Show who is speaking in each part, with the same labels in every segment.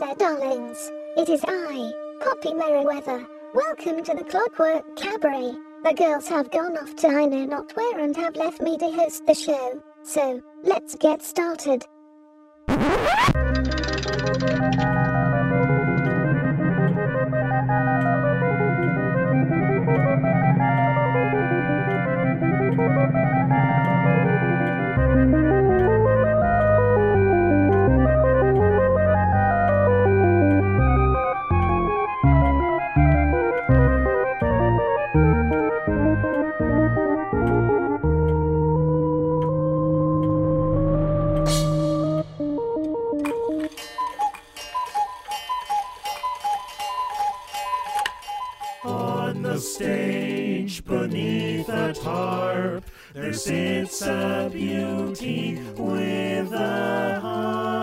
Speaker 1: there, darlings. It is I, Poppy Merriweather. Welcome to the Clockwork Cabaret. The girls have gone off to I know not where and have left me to host the show. So, let's get started.
Speaker 2: Sits a beauty with a harp.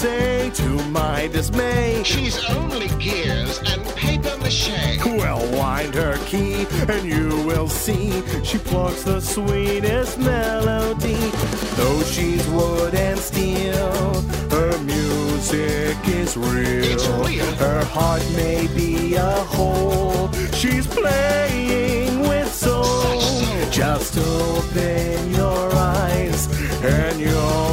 Speaker 3: Say to my dismay,
Speaker 4: She's only gears and paper mache.
Speaker 3: well, wind her key and you will see she plucks the sweetest melody. Though she's wood and steel, her music is real.
Speaker 4: It's real.
Speaker 3: Her heart may be a hole. She's playing with soul.
Speaker 4: Soul.
Speaker 3: Just open your eyes and you'll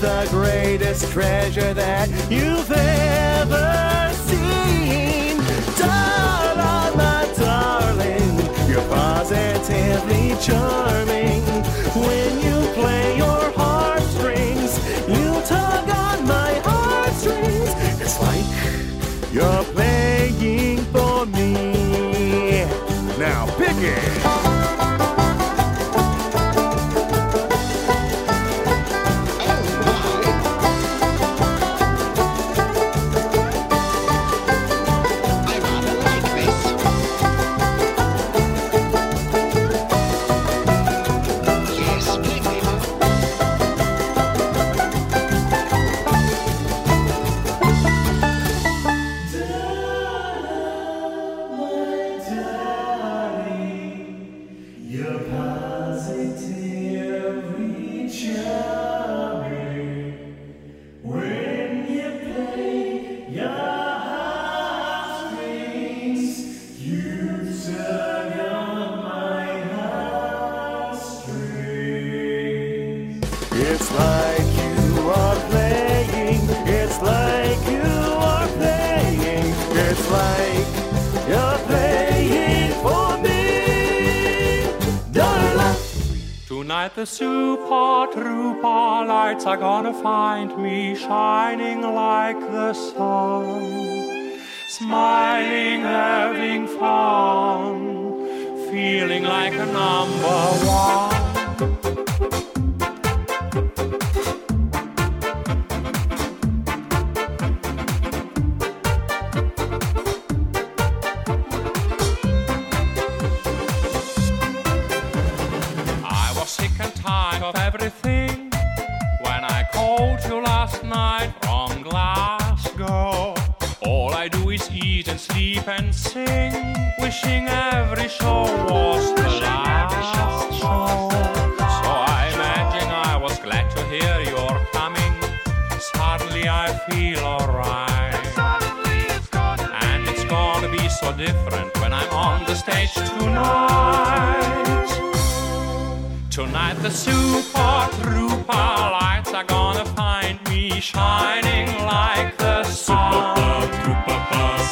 Speaker 3: the greatest treasure that you've ever seen. Darla, oh, my darling, you're positively charming. When you play your heartstrings, you tug on my heartstrings. It's like you're playing for me. Now pick it.
Speaker 5: weep and sing, wishing every show was the last show. So I imagine I was glad to hear you're coming. Suddenly I feel alright. And it's gonna be so different when I'm on the stage tonight. Tonight the super trouper are gonna find me shining like the sun,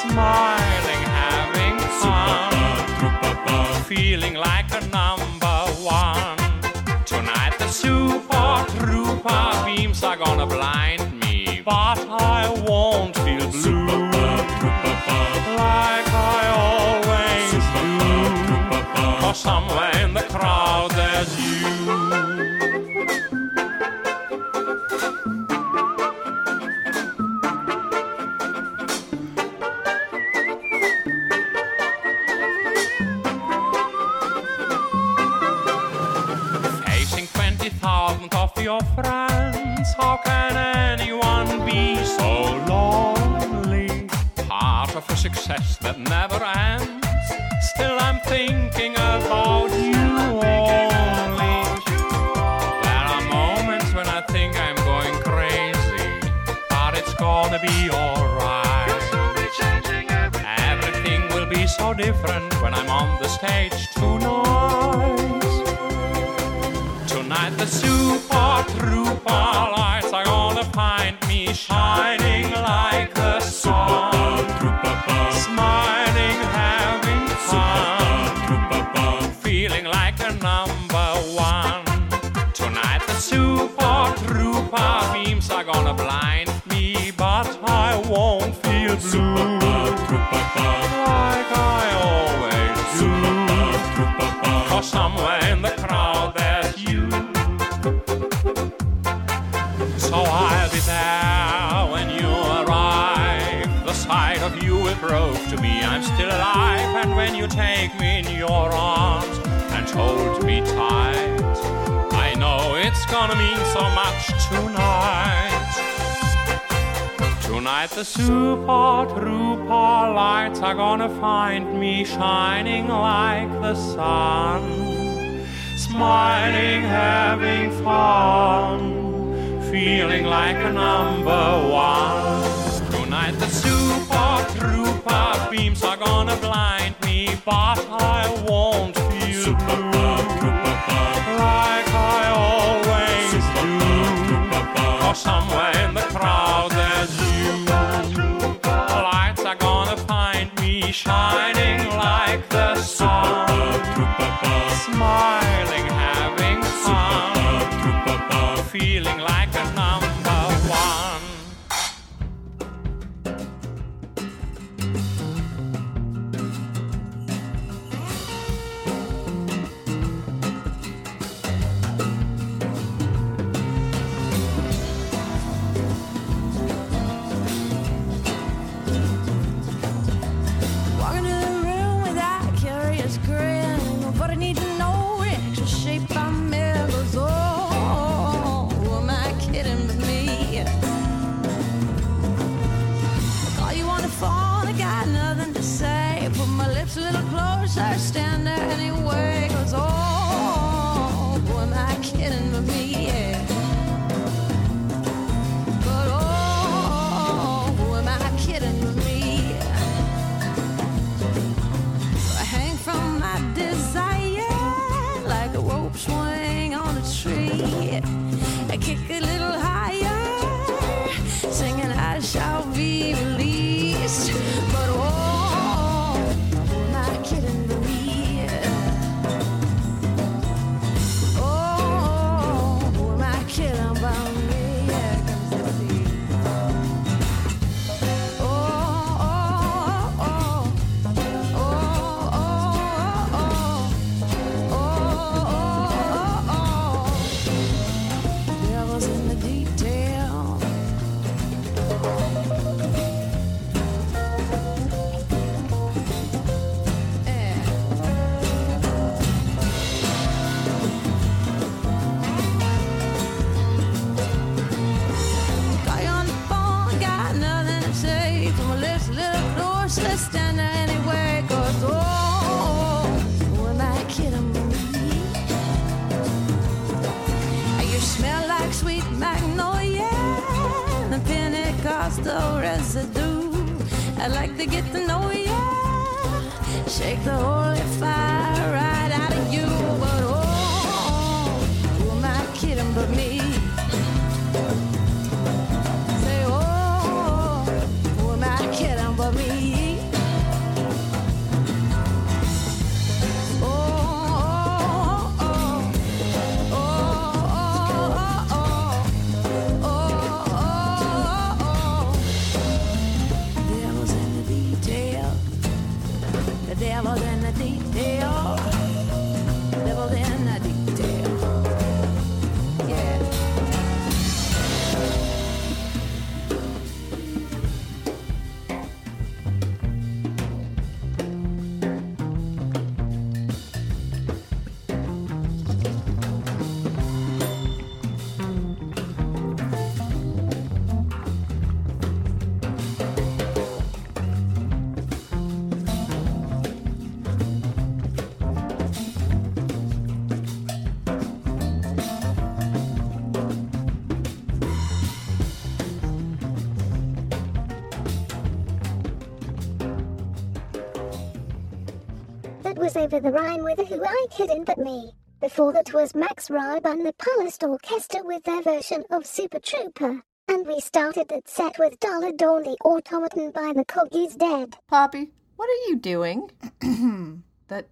Speaker 5: smiling, having fun, feeling like a number one. Tonight the super trouper beams are gonna blind me, but I won't feel blue like I always do. Cause somewhere in the crowd there's you. Tonight the super trouper lights are gonna find me shining like the sun. Smiling, having fun, feeling like a number one. Tonight the super trouper beams are gonna blind me, but I won't feel super blue. Like I always super do. Or somewhere in the shining like the sun.
Speaker 6: I'd like to get to know you. Shake the
Speaker 1: whole Over the Rhine with Who I couldn't But Me. Before that was Max Raabe and the Palast Orchestra with their version of Super Trouper. And we started that set with Dollar Dawn the Automaton by the Cog is Dead.
Speaker 7: Poppy, what are you doing? that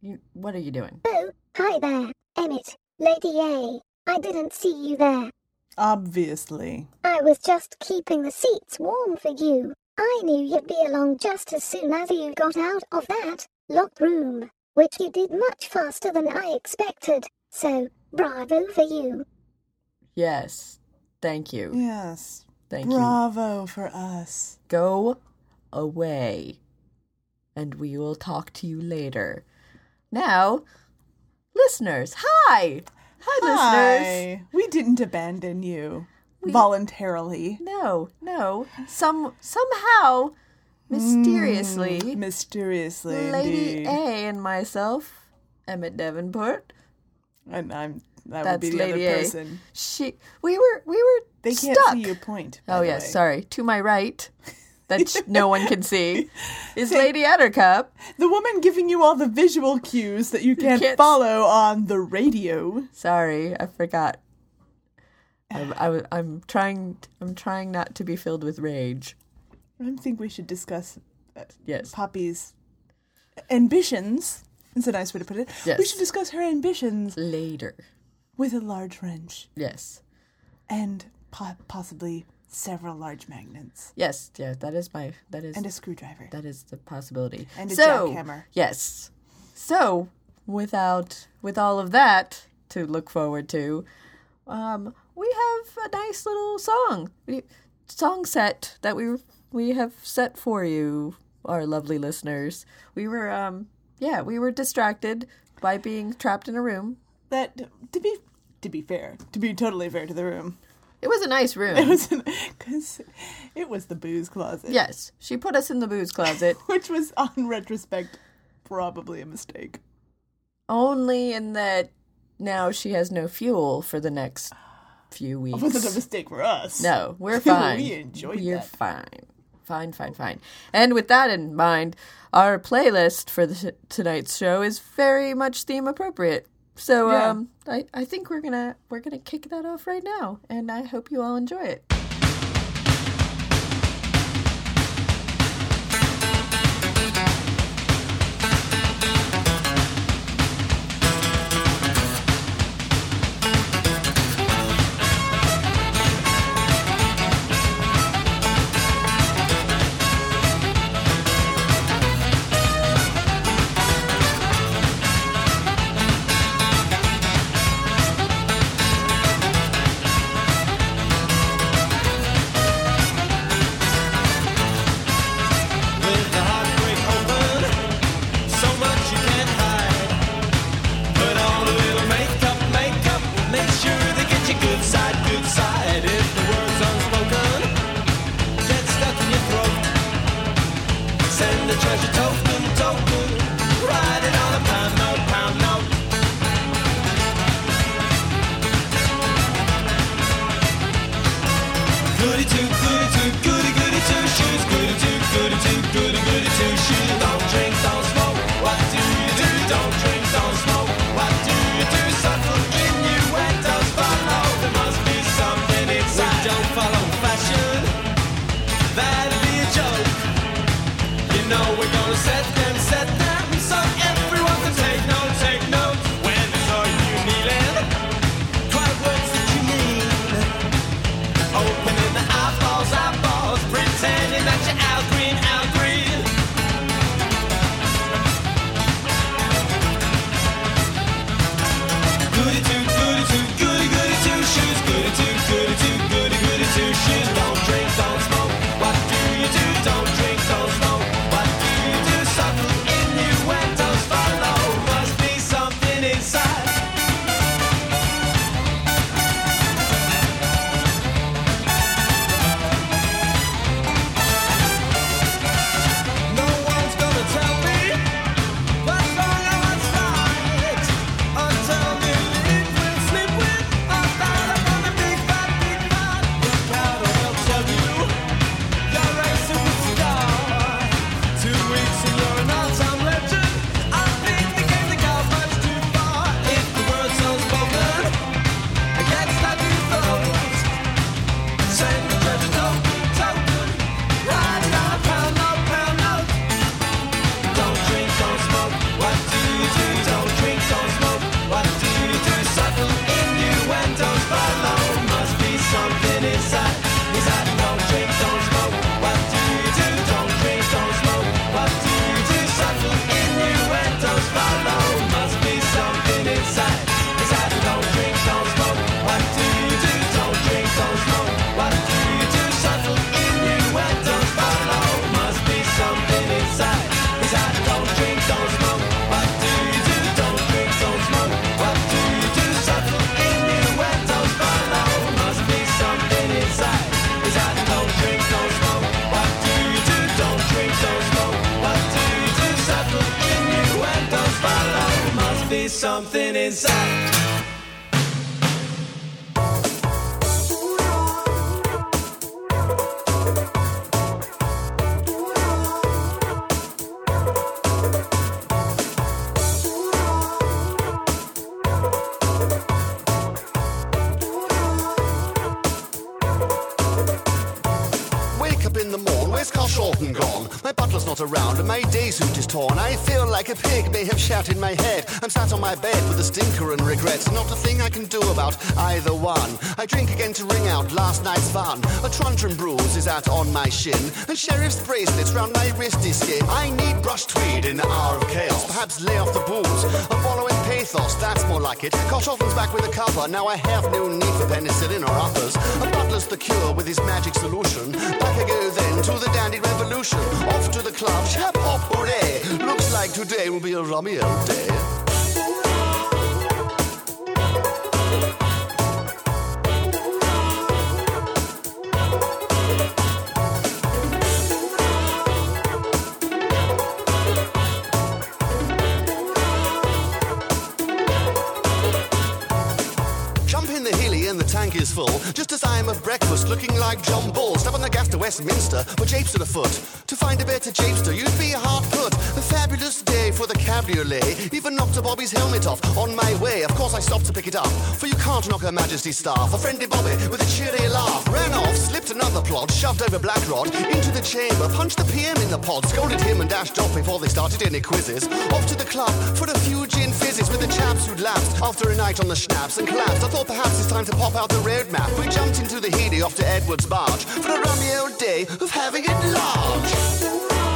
Speaker 7: you what are you doing?
Speaker 1: Oh, hi there, Emmett, Lady A. I didn't see you there.
Speaker 8: Obviously.
Speaker 1: I was just keeping the seats warm for you. I knew you'd be along just as soon as you got out of that locked room, which you did much faster than I expected. So, bravo for you.
Speaker 7: Yes. Thank you.
Speaker 8: Yes.
Speaker 7: Thank you.
Speaker 8: Bravo for us.
Speaker 7: Go away. And we will talk to you later. Now, listeners, hi. Hi, listeners.
Speaker 8: We didn't abandon you voluntarily.
Speaker 7: No, no. Some somehow mysteriously mm,
Speaker 8: Mysteriously,
Speaker 7: Lady
Speaker 8: indeed.
Speaker 7: A and myself, Emmett Davenport.
Speaker 8: And I'm that
Speaker 7: That's
Speaker 8: would be the
Speaker 7: Lady
Speaker 8: other
Speaker 7: A.
Speaker 8: person.
Speaker 7: She we were we were
Speaker 8: They can't
Speaker 7: stuck.
Speaker 8: see your point.
Speaker 7: Oh yes,
Speaker 8: way.
Speaker 7: sorry. To my right, that sh- no one can see, is Lady Attercop.
Speaker 8: The woman giving you all the visual cues that you can't,
Speaker 7: can't
Speaker 8: follow on the radio.
Speaker 7: Sorry, I forgot. I'm, I'm trying. I'm trying not to be filled with rage.
Speaker 8: I think we should discuss uh,
Speaker 7: Yes.
Speaker 8: Poppy's ambitions. It's a nice way to put it.
Speaker 7: Yes.
Speaker 8: We should discuss her ambitions
Speaker 7: Later.
Speaker 8: with a large wrench
Speaker 7: Yes.
Speaker 8: and po- possibly several large magnets
Speaker 7: Yes. Yeah. That is my. That is.
Speaker 8: and a screwdriver.
Speaker 7: that is the possibility.
Speaker 8: And a
Speaker 7: so,
Speaker 8: jackhammer.
Speaker 7: Yes. So, without with all of that to look forward to, um, we have a nice little song, we, song set that we we have set for you, our lovely listeners. We were, um, yeah, we were distracted by being trapped in a room.
Speaker 8: That to be to be fair, to be totally fair to the room,
Speaker 7: It was a nice room.
Speaker 8: it was because it was the booze closet.
Speaker 7: yes, she put us in the booze closet
Speaker 8: which was on retrospect probably a mistake.
Speaker 7: only in that now she has no fuel for the next few weeks.
Speaker 8: It wasn't a mistake for us.
Speaker 7: No, we're fine.
Speaker 8: we enjoyed
Speaker 7: We're
Speaker 8: that.
Speaker 7: fine. Fine, fine, fine. And with that in mind, our playlist for the, tonight's show is very much theme appropriate. So
Speaker 8: Yeah.
Speaker 7: um I, I think we're gonna we're gonna kick that off right now and I hope you all enjoy it.
Speaker 2: In
Speaker 4: my head. I'm sat on my bed with a stinker and regrets. Not a thing I can do about either one. I drink again to ring out last night's fun. A truncheon bruise is out on my shin. And sheriff's bracelets round my wristy skin. I need brush tweed in the hour of chaos. Perhaps lay off the booze wallow in pathos. That's more like it. Koshofen's back with a cover. Now I have no need for penicillin or uppers. A butler's the cure with his magic solution. Back I go then to the dandy revolution. Off to the club, chap hop hooray. Looks like today will be a rummy old day. Like John Bull. Step on the gas to Westminster, where japes to the foot. To find a better japester, you'd be hard put. A fabulous day for Even knocked a Bobby's helmet off on my way. Of course, I stopped to pick it up, for you can't knock Her Majesty's staff. A friendly Bobby with a cheery laugh ran off, slipped another plod, shoved over Blackrod into the chamber, punched the PM in the pod, scolded him and dashed off before they started any quizzes. Off to the club for a few gin fizzes with the chaps who'd lapsed after a night on the schnapps and collapsed. I thought perhaps it's time to pop out the road map. We jumped into the Healey off to Edward's barge for a rummy old day of having it large.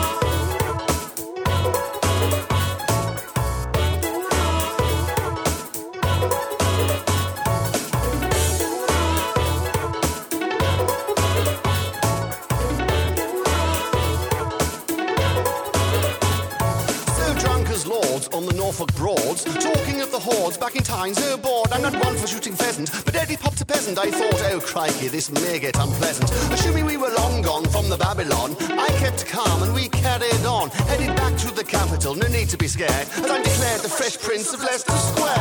Speaker 4: On the Norfolk Broads, talking of the hordes back in times, oh bored. I'm not one for shooting pheasant, but Eddie popped a peasant. I thought, oh crikey, this may get unpleasant. Assuming we were long gone from the Babylon, I kept calm and we carried on, headed back to the capital. No need to be scared, as I'm declared the Fresh Prince of Leicester Square.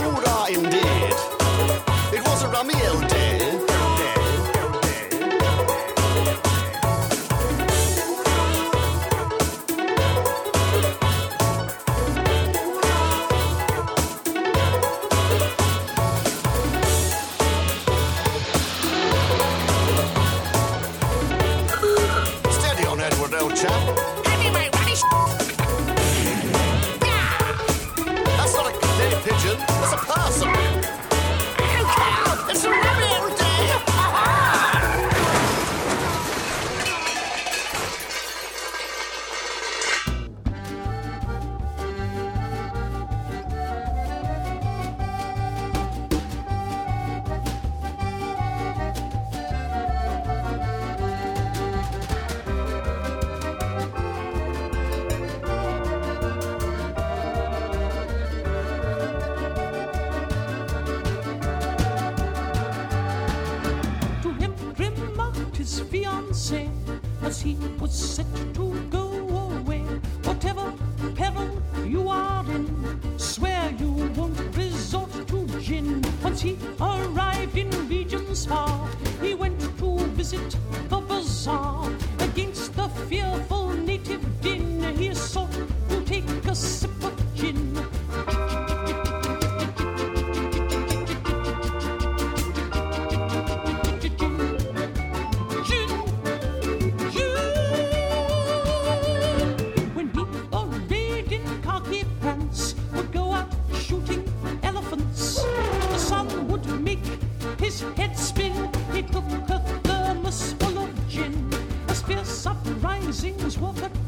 Speaker 4: Hoorah, indeed. It was a rummy
Speaker 9: uprisings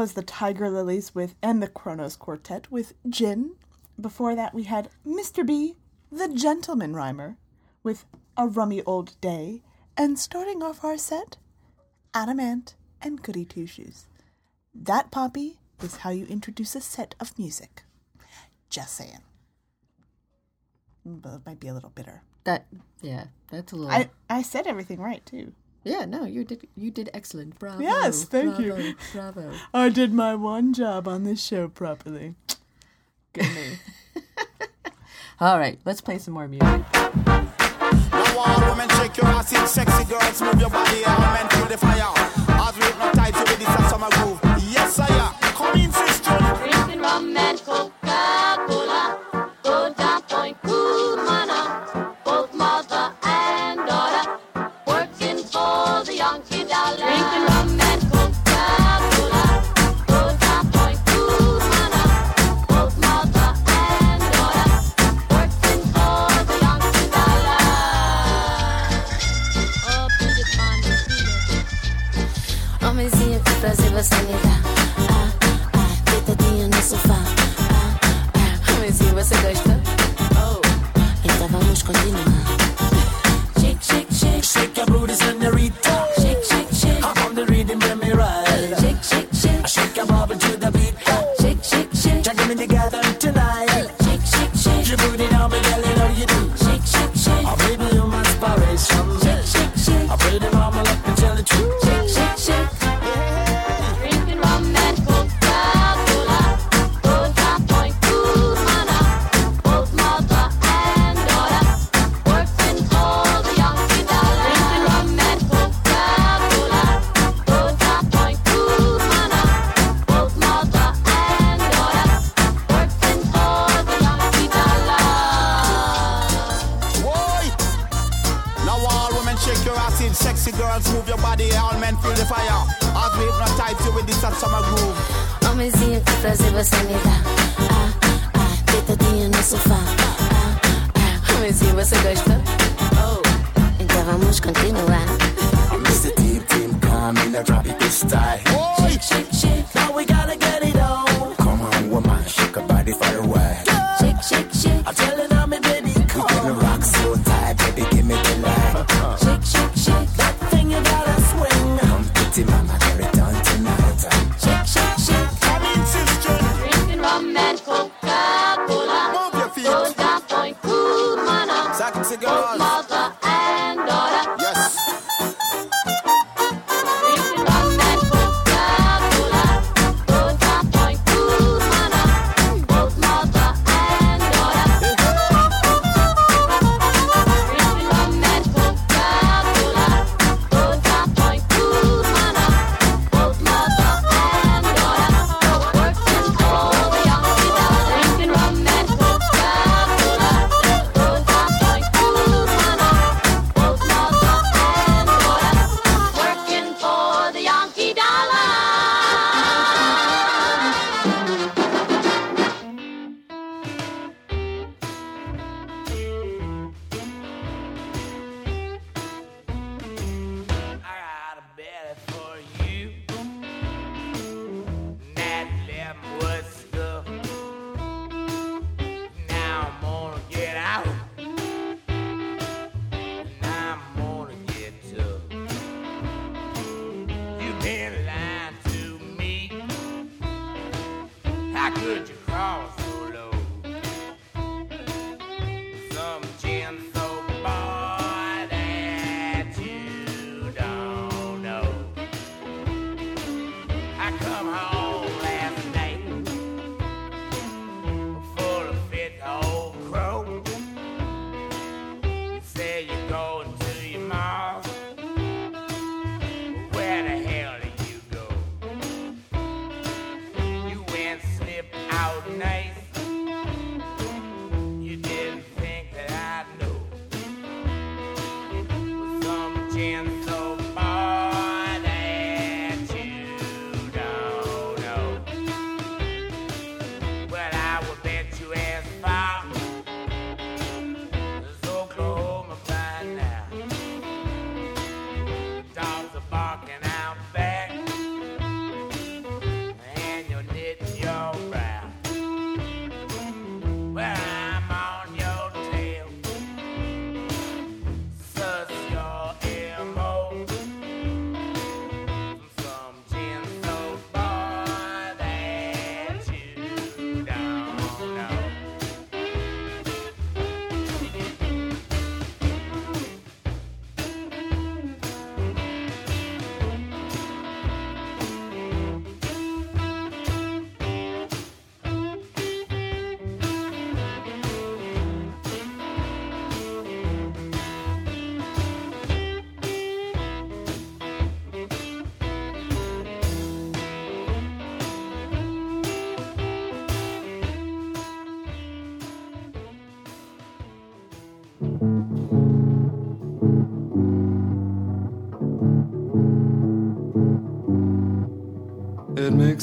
Speaker 9: was
Speaker 8: the Tiger Lillies with and the Kronos Quartet with Gin. Before that, we had Mr. B, the Gentleman Rhymer, with A Rummy Old Day. And starting off our set, Adam Ant and Goody Two Shoes. That, Poppy, is how you introduce a set of music. Just saying. But it might be a little bitter.
Speaker 9: That, yeah, that's a little.
Speaker 8: I, I said everything right, too.
Speaker 9: Yeah, no, you did you did excellent. Bravo.
Speaker 8: Yes, thank bravo, you.
Speaker 9: Bravo.
Speaker 8: I did my one job on this show properly. Good me.
Speaker 9: All right, let's play some more music.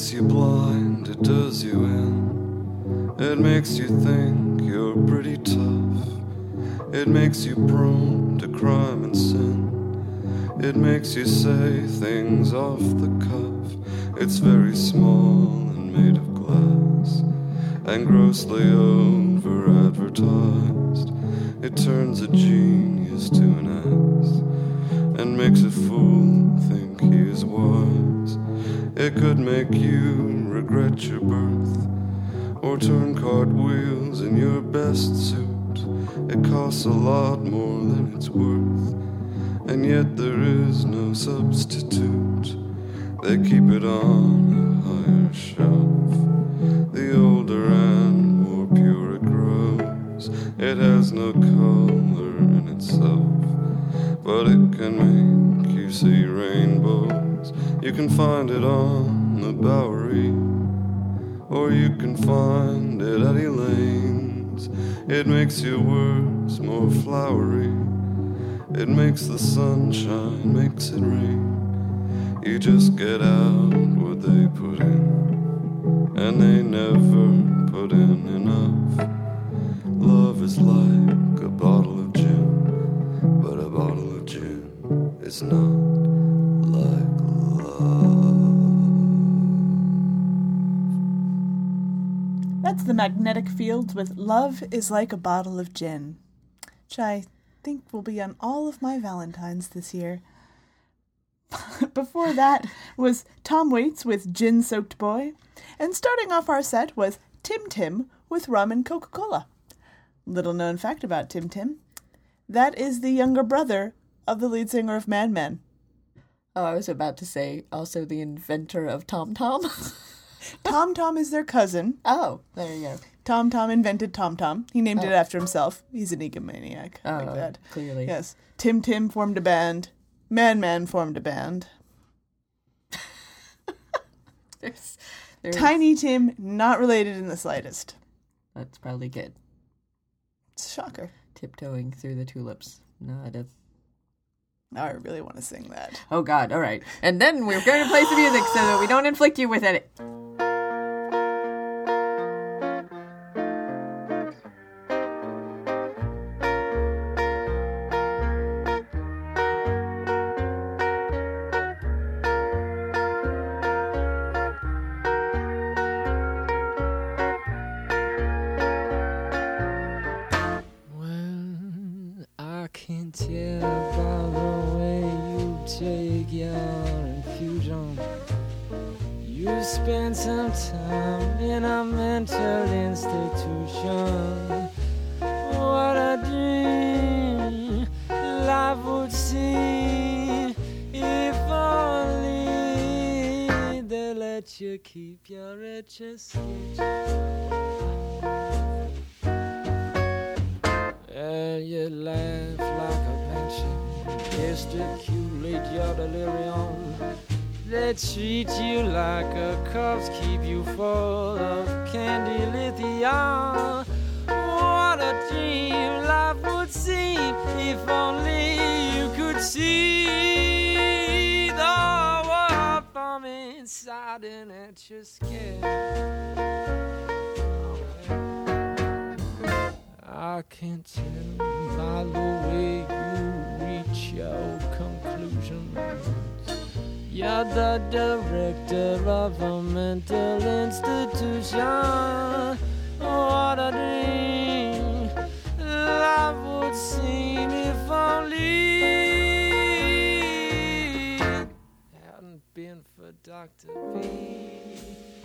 Speaker 10: Makes you blind, it does you in. It makes you think you're pretty tough. It makes you prone to crime and sin. It makes you say things off the cuff. It's very small and made of glass and grossly over advertised. It turns a best suit. It costs a lot more than it's worth, and yet there is no substitute. They keep it on a higher shelf. The older and more pure it grows, it has no color in itself, but it can make you see rainbows. You can find it on the Bowery, It makes your words more flowery. It makes the sunshine, makes it rain. You just get out what they put in, and they never put in enough. Love is like a bottle of gin, but a bottle of gin is not
Speaker 8: the Magnetic field with Love is Like a Bottle of Gin, which I think will be on all of my Valentines this year. Before that was Tom Waits with Gin Soaked Boy, and starting off our set was Tim Tim with Rum and Coca Cola. Little known fact about Tim Tim that is the younger brother of the lead singer of Man Man.
Speaker 7: Oh, I was about to say also the inventor of Tom Tom.
Speaker 8: Tom Tom is their cousin.
Speaker 7: oh, there you go.
Speaker 8: Tom Tom invented Tom Tom. He named it
Speaker 7: Oh.
Speaker 8: after himself. He's an egomaniac like
Speaker 7: Oh,
Speaker 8: that.
Speaker 7: clearly.
Speaker 8: Yes. Tim Tim formed a band. Man Man formed a band.
Speaker 7: There's, there's,
Speaker 8: Tiny Tim, not related in the slightest.
Speaker 7: That's probably good.
Speaker 8: It's a shocker.
Speaker 7: Tiptoeing through the tulips. Not a.
Speaker 8: Now I really want to sing that.
Speaker 7: Oh God! All right, and then we're going to play some music so that we don't inflict you with it.
Speaker 11: Treat you like a corpse, keep you full of candy lithium. What a dream life would seem if only you could see the world from inside and at your skin. I can't tell by the way you reach your conclusions. You're the director of a mental institution. What a dream life would seem if only it hadn't been for Dr. B.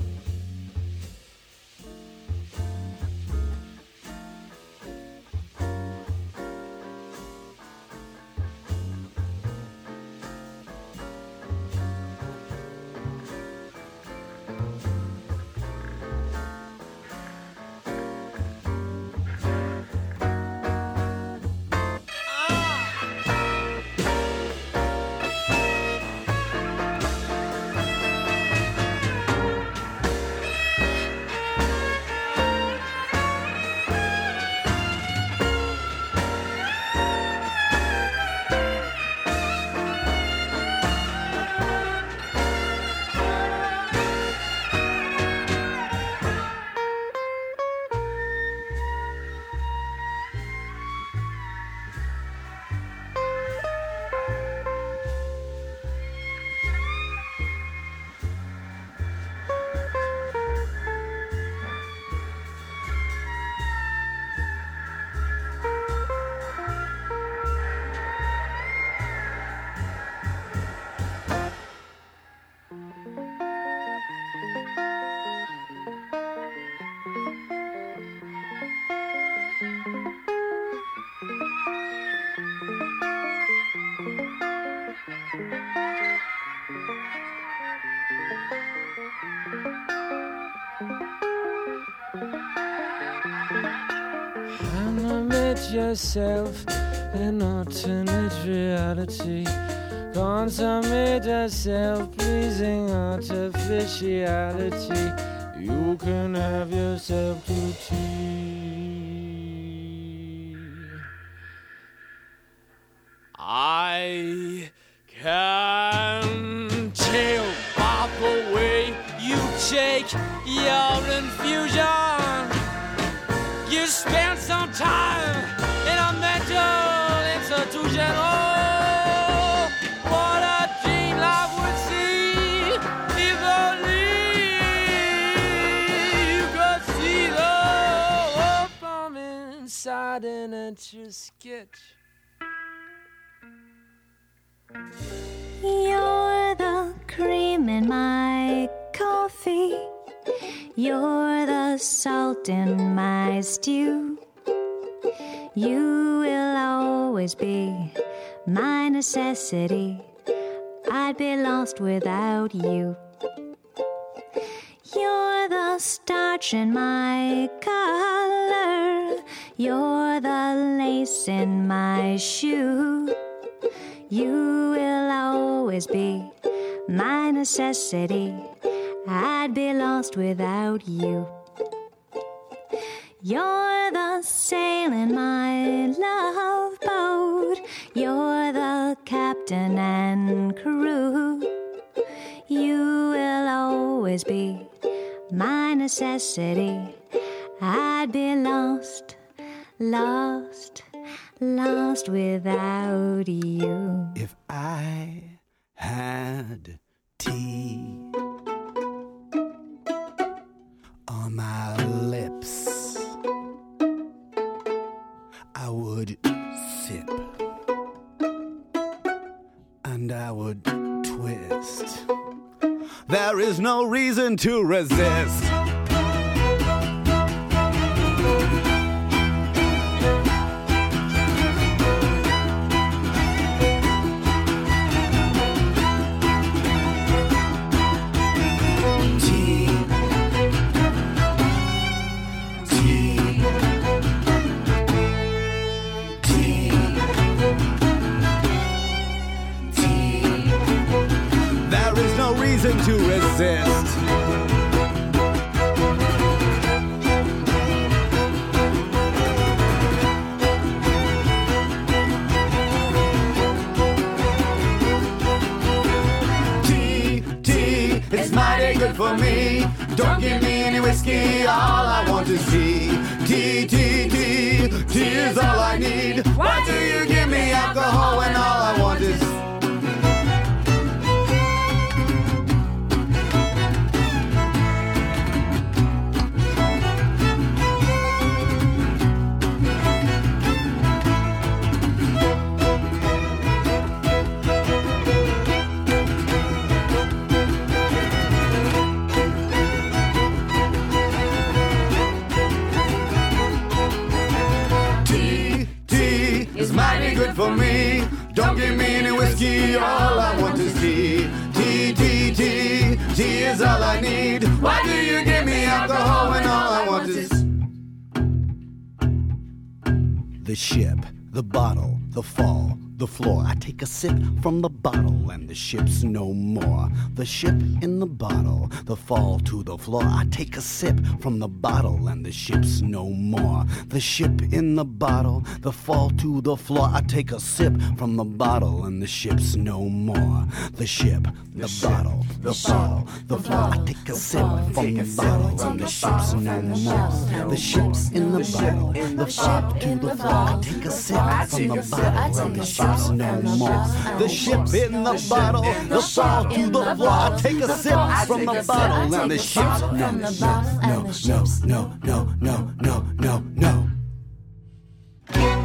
Speaker 11: yourself in alternate reality. Consummate a self-pleasing artificiality. You can have sketch.
Speaker 12: You're the cream in my coffee. You're the salt in my stew. You will always be my necessity. I'd be lost without you. You're the starch in my collar. You're the lace in my shoe. You will always be my necessity. I'd be lost without you. You're the sail in my love boat. You're the captain and crew. You will always be my necessity. I'd be lost, lost, lost without you.
Speaker 13: If I had tea on my lips, I would sip and I would twist. There is no reason to resist. Reason to resist. Tea, tea, it's mighty good for me. Don't give me any whiskey, all I want is tea. Tea, tea, tea, tea is all I need. Why do you give me alcohol when all I want is ship, the bottle, the fall, the floor. I take a sip from the bottle and the ship's no more. The ship in the bottle, the fall to the floor. I take a sip from the bottle and the ship's no more. The ship in the bottle, the fall to the floor. I take a sip from the bottle and the ship's no more. The ship, the bottle, the bottle, the floor. I take a sip from the bottle and the ship's no more. The ship's in the bottle, the fall to the floor. I take a sip from the bottle and the ship's ships no more. The ship in the bottle, the fall to the floor. Take a sip from the bottle. and the ship's no more. No, no, no, no, no, no, no, no.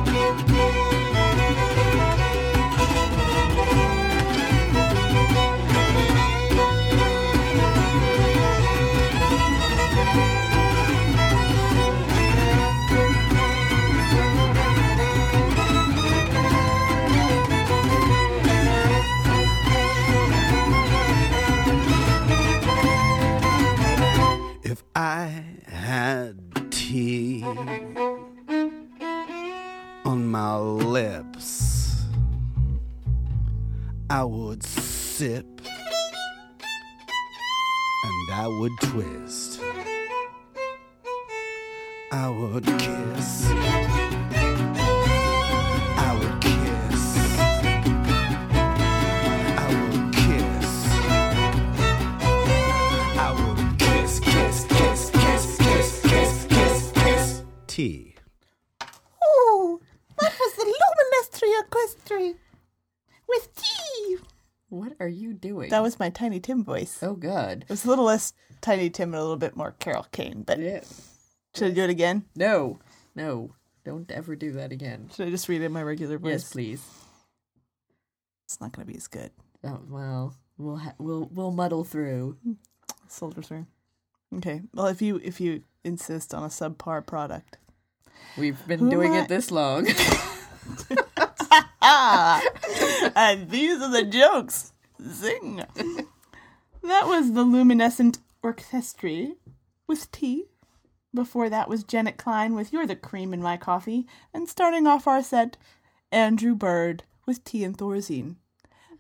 Speaker 13: I had tea on my lips. I would sip and I would twist. I would kiss. Kiss. T.
Speaker 8: Oh, that was the luminous trio equestri with tea.
Speaker 7: What are you doing?
Speaker 8: That was my Tiny Tim voice.
Speaker 7: Oh, God.
Speaker 8: It was a little less Tiny Tim and a little bit more Carol Kane. But
Speaker 7: Yeah.
Speaker 8: should I do it again?
Speaker 7: No, no, don't ever do that again.
Speaker 8: Should I just read it in my regular voice?
Speaker 7: Yes, please.
Speaker 8: It's not going to be as good.
Speaker 7: Oh well, we'll ha- we'll we'll muddle through.
Speaker 8: Soldier through. Okay. Well, if you if you insist on a subpar product,
Speaker 7: We've been
Speaker 8: Who
Speaker 7: doing
Speaker 8: I-
Speaker 7: it this long.
Speaker 8: and these are the jokes. Zing. that was the Luminescent Orchestrii with tea. Before that was Janet Klein with You're the Cream in My Coffee. And starting off our set, Andrew Bird with Tea and Thorazine.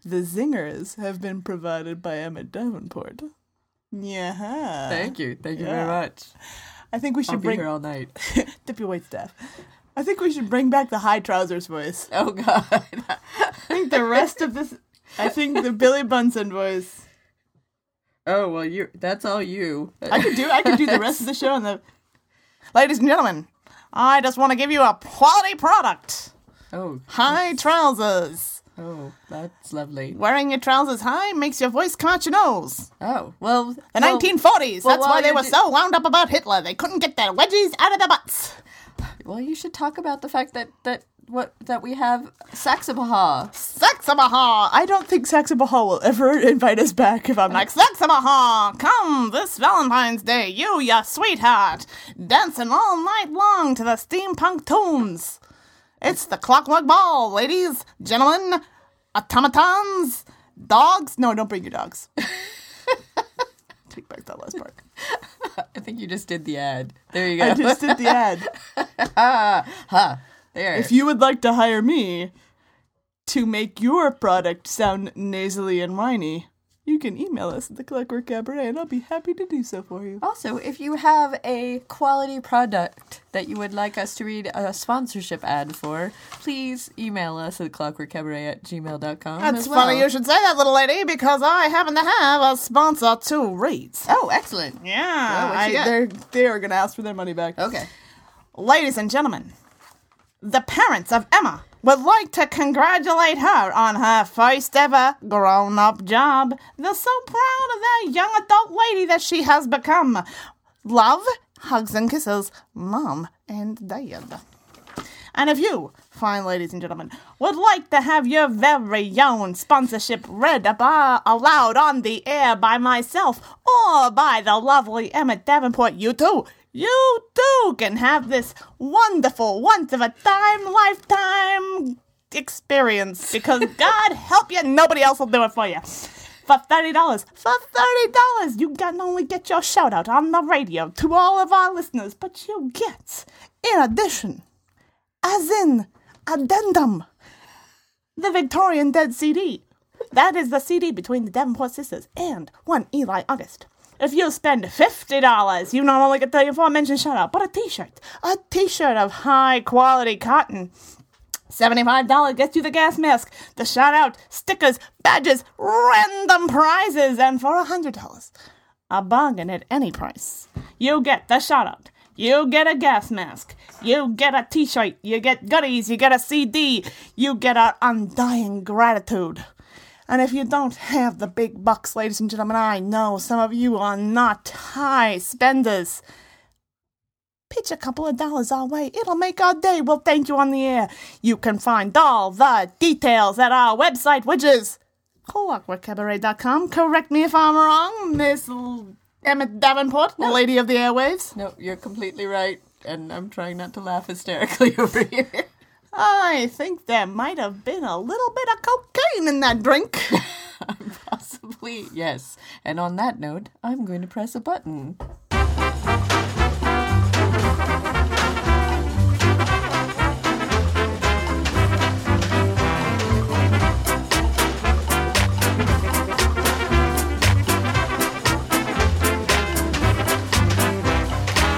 Speaker 8: The zingers have been provided by Emmett Davenport. Yeah.
Speaker 7: Thank you, thank you
Speaker 8: Yeah.
Speaker 7: very much.
Speaker 8: I think we should
Speaker 7: I'll
Speaker 8: bring
Speaker 7: here all night.
Speaker 8: Dippy White staff. I think we should bring back the high trousers voice.
Speaker 7: Oh God.
Speaker 8: I think the rest of this. I think the Billy Bunsen voice.
Speaker 7: Oh well, you. That's all you.
Speaker 8: I could do. I could do the rest of the show. And the ladies and gentlemen, I just want to give you a quality product.
Speaker 7: Oh.
Speaker 8: High trousers.
Speaker 7: Oh, that's lovely.
Speaker 8: Wearing your trousers high makes your voice come out your nose.
Speaker 7: Oh well.
Speaker 8: The
Speaker 7: well-
Speaker 8: 1940s.
Speaker 7: well,
Speaker 8: that's why they were so wound up about Hitler. They couldn't get their wedgies out of their butts.
Speaker 7: Well, you should talk about the fact that that what that we have Saxabaha.
Speaker 8: Saxabaha! I don't think Saxabaha will ever invite us back if I'm like, Saxabaha! Come this Valentine's Day, you, your sweetheart, dancing all night long to the steampunk tunes. It's the Clockwork Ball, ladies, gentlemen, automatons, dogs. No, don't bring your dogs. Take back that last part.
Speaker 7: I think you just did the ad. There you go.
Speaker 8: I just did the ad.
Speaker 7: ha. Ha. There.
Speaker 8: If you would like to hire me to make your product sound nasally and whiny, you can email us at the Clockwork Cabaret, and I'll be happy to do so for you.
Speaker 7: Also, if you have a quality product that you would like us to read a sponsorship ad for, please email us at clockworkcabaret at gmail.com.
Speaker 8: That's
Speaker 7: as well.
Speaker 8: funny you should say that, little lady, because I happen to have a sponsor to read.
Speaker 7: Oh, excellent.
Speaker 8: Yeah,
Speaker 7: what
Speaker 8: I, they're they are going to ask for their money back.
Speaker 7: Okay.
Speaker 8: Ladies and gentlemen, the parents of Emma would like to congratulate her on her first ever grown up job. They're so proud of that young adult lady that she has become. Love, hugs, and kisses, mom and dad. And if you, fine ladies and gentlemen, would like to have your very own sponsorship read about uh, aloud on the air by myself or by the lovely Emmett Davenport, you too, you too can have this wonderful, once of a time, lifetime experience because God help you, nobody else will do it for you. For thirty dollars, for thirty dollars, you can only get your shout out on the radio to all of our listeners, but you get, in addition, as in addendum, the Victorian Dead CD. That is the CD between the Davenport sisters and one Eli August. If you spend fifty dollars, you not only get the aforementioned shout out, but a T-shirt, a T-shirt of high quality cotton. $75 gets you the gas mask, the shout out, stickers, badges, random prizes, and for $100, a bargain at any price. You get the shout out, you get a gas mask, you get a t shirt, you get goodies, you get a CD, you get our undying gratitude. And if you don't have the big bucks, ladies and gentlemen, I know some of you are not high spenders pitch a couple of dollars our way. It'll make our day. We'll thank you on the air. You can find all the details at our website, which is clockworkcabaret.com. Correct me if I'm wrong, Miss L- Emmett Davenport, the lady of the airwaves.
Speaker 7: No, you're completely right, and I'm trying not to laugh hysterically over here.
Speaker 8: I think there might have been a little bit of cocaine in that drink.
Speaker 7: Possibly, yes. And on that note, I'm going to press a button.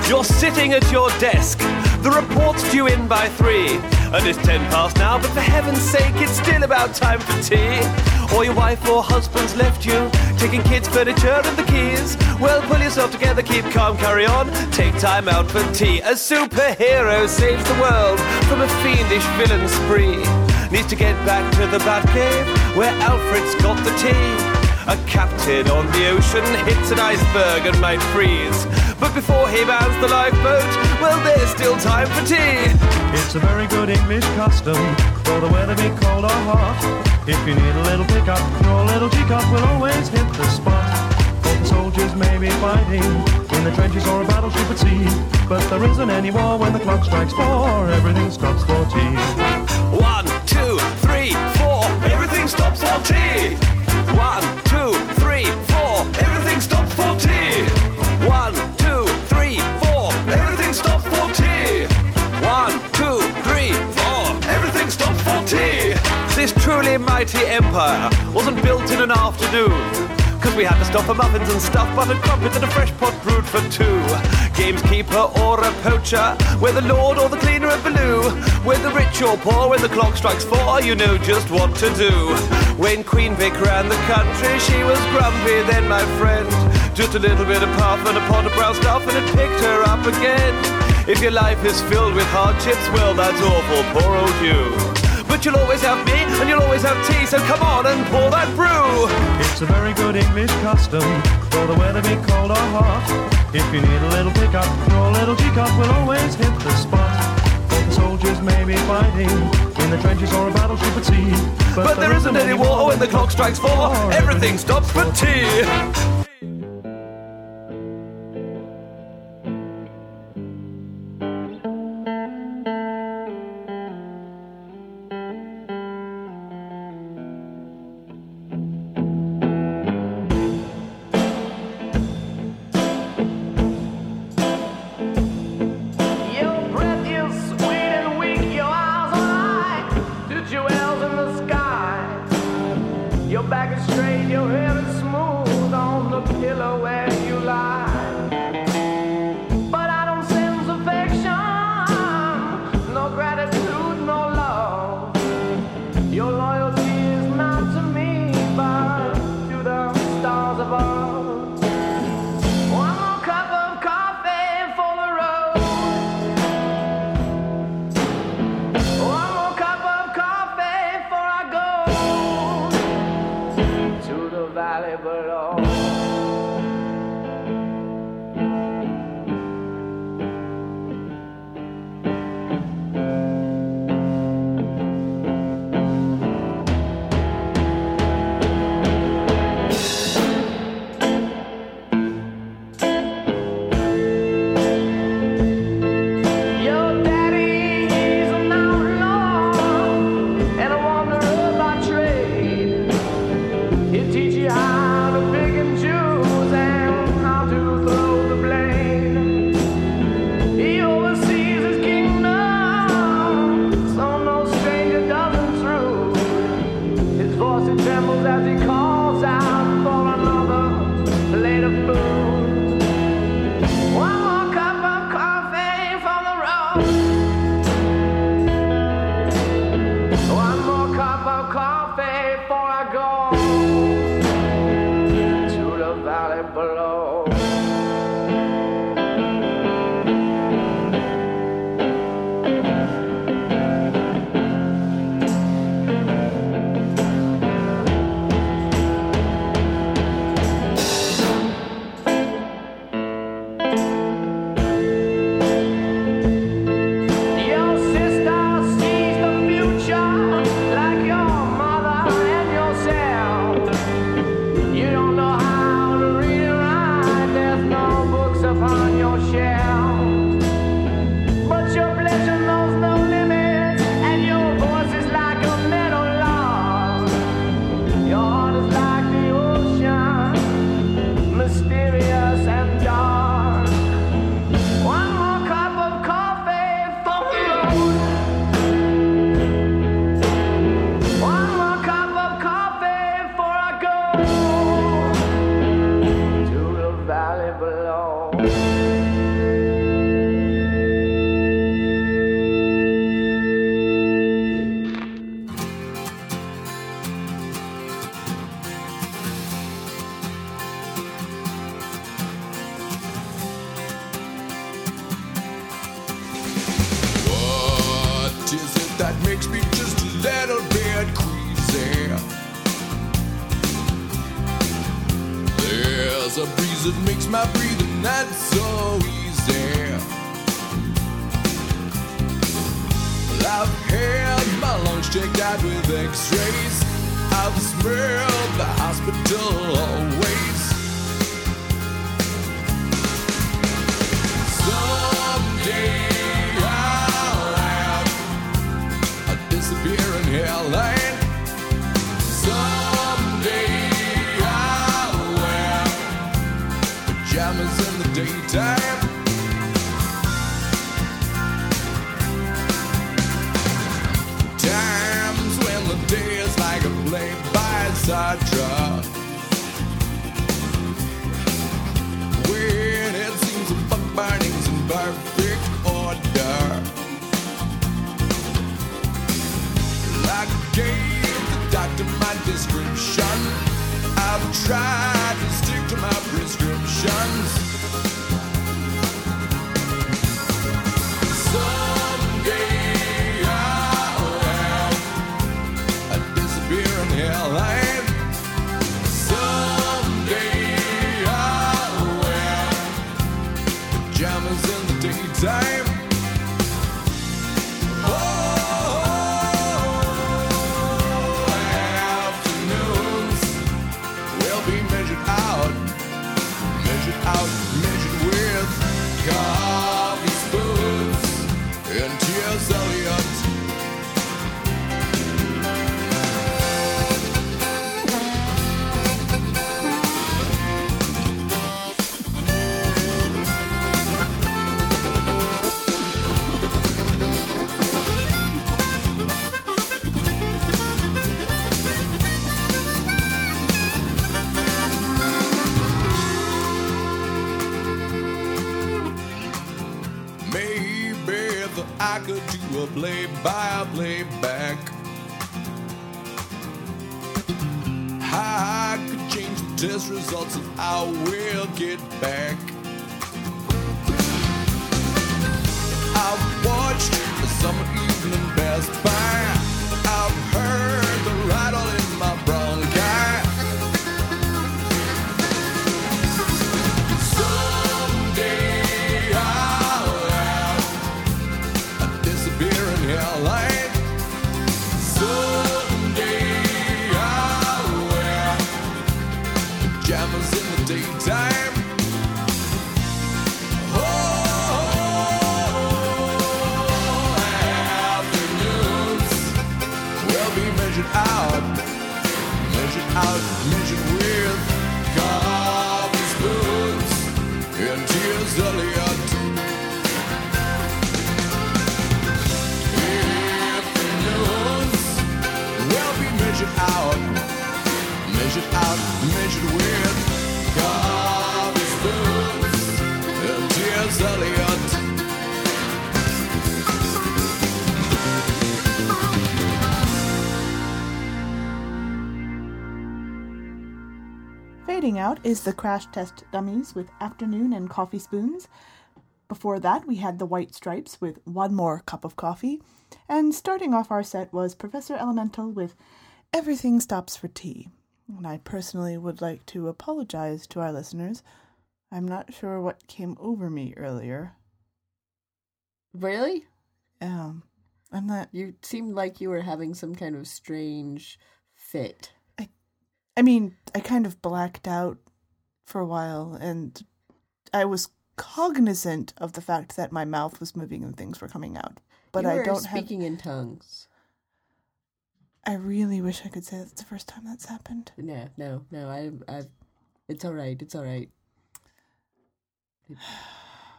Speaker 14: You're sitting at your desk. The report's due in by three. And it's ten past now, but for heaven's sake, it's still about time for tea. Or your wife or husband's left you, taking kids' furniture and the keys. Well, pull yourself together, keep calm, carry on. Take time out for tea. A superhero saves the world from a fiendish villain spree. Needs to get back to the Batcave, where Alfred's got the tea. A captain on the ocean hits an iceberg and might freeze. But before he mans the lifeboat, well, there's still time for tea.
Speaker 15: It's a very good English custom for the weather be cold or hot. If you need a little pickup, your little teacup will always hit the spot. For the soldiers may be fighting in the trenches or a battleship at sea. But there isn't any war when the clock strikes four, everything stops for tea.
Speaker 14: One, two, three, four, everything stops for tea. One, two, Truly mighty empire wasn't built in an afternoon. Cause we had to stop for muffins and stuff, buttered crumpets and a fresh pot brewed for two. Gamekeeper or a poacher, we're the lord or the cleaner of blue. We're the rich or poor, when the clock strikes four, you know just what to do. When Queen Vic ran the country, she was grumpy then, my friend. Just a little bit of puff and a pot of brown stuff, and it picked her up again. If your life is filled with hardships, well, that's awful, poor old you. But you'll always have me, and you'll always have tea, so come on and pour that brew.
Speaker 15: It's a very good English custom for the weather be cold or hot. If you need a little pickup, your little teacup will always hit the spot. The soldiers may be fighting in the trenches or a battleship at sea.
Speaker 14: But there isn't any war when the clock strikes four, everything stops for tea.
Speaker 2: Could do a play by play back. I could change the test results and I will get back. I've watched the summer evening pass by.
Speaker 8: Fading out is the Crash Test Dummies with Afternoon and Coffee Spoons. Before that, we had the White Stripes with One More Cup of Coffee. And starting off our set was Professor Elemental with Everything Stops for Tea. And I personally would like to apologize to our listeners. I'm not sure what came over me earlier.
Speaker 7: Really?
Speaker 8: Um, I'm not.
Speaker 7: You seemed like you were having some kind of strange fit.
Speaker 8: I mean, I kind of blacked out for a while, and I was cognizant of the fact that my mouth was moving and things were coming out. But I don't have.
Speaker 7: speaking in tongues.
Speaker 8: I really wish I could say that's the first time that's happened.
Speaker 7: No, no, no. I, I. It's all right. It's all right. It,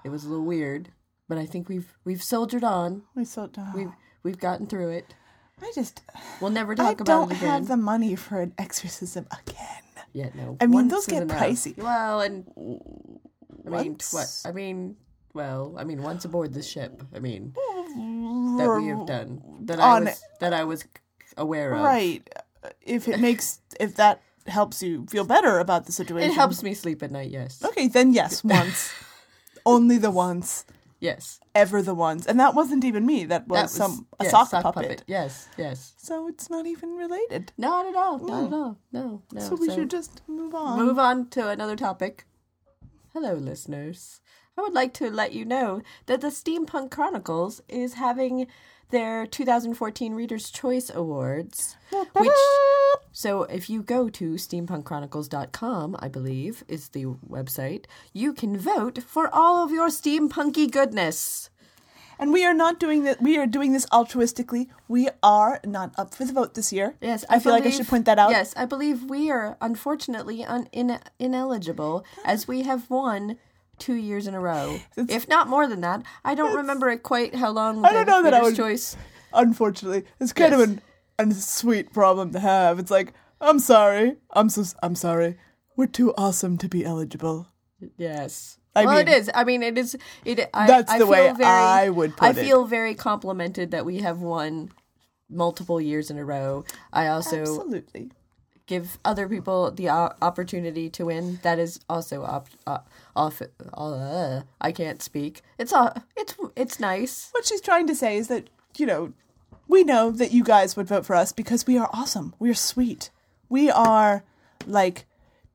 Speaker 7: it was a little weird, but I think we've we've soldiered on.
Speaker 8: We soldiered on.
Speaker 7: We've we've gotten through it.
Speaker 8: I just.
Speaker 7: We'll never
Speaker 8: I
Speaker 7: talk about
Speaker 8: don't have the money for an exorcism again.
Speaker 7: Yeah, no.
Speaker 8: I mean, those get
Speaker 7: enough.
Speaker 8: pricey.
Speaker 7: Well, and I mean, what? I mean, well, I mean, once aboard the ship. I mean, that we have done that I was that I was aware of.
Speaker 8: Right. If it makes, if that helps you feel better about the situation,
Speaker 7: It helps me sleep at night. Yes.
Speaker 8: Okay, then yes, once. Only the once.
Speaker 7: Yes.
Speaker 8: ever the ones, and that wasn't even me. That was,
Speaker 7: That was-
Speaker 8: some a
Speaker 7: yes,
Speaker 8: sock,
Speaker 7: sock
Speaker 8: puppet.
Speaker 7: puppet. Yes, yes.
Speaker 8: So it's not even related.
Speaker 7: Not at all. Not at mm. all. No, no.
Speaker 8: So we should just move on.
Speaker 7: Move on to another topic. Hello, listeners. I would like to let you know that the Steampunk Chronicles is having their 2014 Reader's Choice Awards, which so if you go to steampunkchronicles.com, I believe is the website, you can vote for all of your steampunky goodness.
Speaker 8: And we are not doing that. We are doing this altruistically. We are not up for the vote this year.
Speaker 7: Yes,
Speaker 8: I, feel like I should point that out.
Speaker 7: Yes, I believe we are unfortunately un- in- ineligible as we have won two years in a row, if not more than that. I don't remember it quite how long.
Speaker 8: I don't know that I would.
Speaker 7: Choice.
Speaker 8: Unfortunately, it's kind
Speaker 7: Yes.
Speaker 8: of an, a sweet problem to have. It's like I'm sorry. I'm so. I'm sorry. We're too awesome to be eligible.
Speaker 7: Yes.
Speaker 8: I
Speaker 7: well,
Speaker 8: mean-
Speaker 7: it is. I mean, it is. It. I,
Speaker 8: That's
Speaker 7: I
Speaker 8: the way
Speaker 7: very,
Speaker 8: I would
Speaker 7: I
Speaker 8: put it.
Speaker 7: feel very complimented that we have won multiple years in a row. I also
Speaker 8: Absolutely.
Speaker 7: Give other people the opportunity to win. That is also op- uh, off. Uh, I can't speak. It's uh, It's it's nice.
Speaker 8: What she's trying to say is that you know, we know that you guys would vote for us because we are awesome. We are sweet. We are like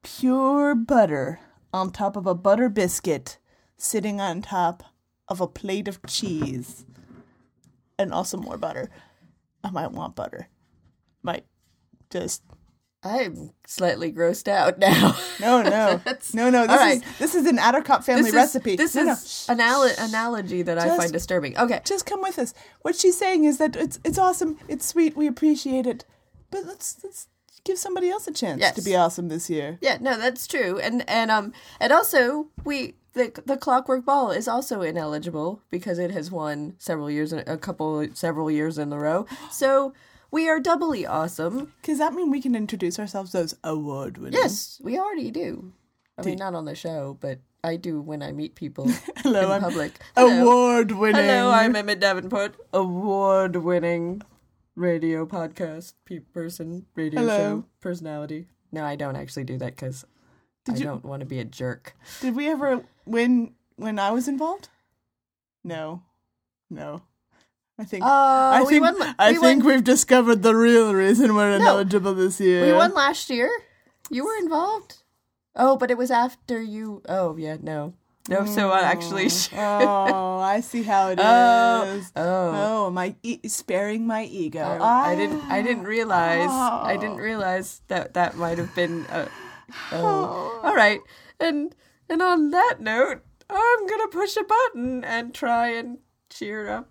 Speaker 8: pure butter on top of a butter biscuit, sitting on top of a plate of cheese, and also more butter. I might want butter. Might just
Speaker 7: I'm slightly grossed out now.
Speaker 8: no, no, no, no. This
Speaker 7: all right.
Speaker 8: is this is an Attercop family
Speaker 7: This is-
Speaker 8: recipe.
Speaker 7: This
Speaker 8: No, no.
Speaker 7: is anal- analogy that I find disturbing. Okay,
Speaker 8: just come with us. What she's saying is that it's it's awesome, it's sweet, we appreciate it, but let's let's give somebody else a chance
Speaker 7: Yes.
Speaker 8: to be awesome this year.
Speaker 7: Yeah, no, that's true, and and um, and also we the the Clockwork Ball is also ineligible because it has won several years, a couple several years in a row. So we are doubly awesome.
Speaker 8: Does that mean we can introduce ourselves as award winners?
Speaker 7: Yes, we already do. I mean, not on the show, but I do when I meet people
Speaker 8: Hello,
Speaker 7: in
Speaker 8: I'm
Speaker 7: public.
Speaker 8: award winning.
Speaker 7: Hello, I'm Emmett Davenport, award winning radio podcast pe- person, radio
Speaker 8: Hello.
Speaker 7: show personality. No, I don't actually do that because I
Speaker 8: you-
Speaker 7: don't want to be a jerk.
Speaker 8: Did we ever win when I was involved? No, no. I think
Speaker 7: Uh,
Speaker 8: I
Speaker 7: we
Speaker 8: think
Speaker 7: won
Speaker 8: I
Speaker 7: we
Speaker 8: think
Speaker 7: won-
Speaker 8: we've discovered the real reason we're
Speaker 7: No.
Speaker 8: ineligible this year.
Speaker 7: We won last year. You were involved. Oh, but it was after you. Oh, yeah, no, no. So I actually. Mm.
Speaker 8: oh, I see how it oh, is.
Speaker 7: Oh, oh.
Speaker 8: oh, my e- sparing my ego.
Speaker 7: I, I didn't. I didn't ah. realize. I didn't realize that that might have been. A, oh, ah. all right. And and on that note, I'm gonna push a button and try and cheer up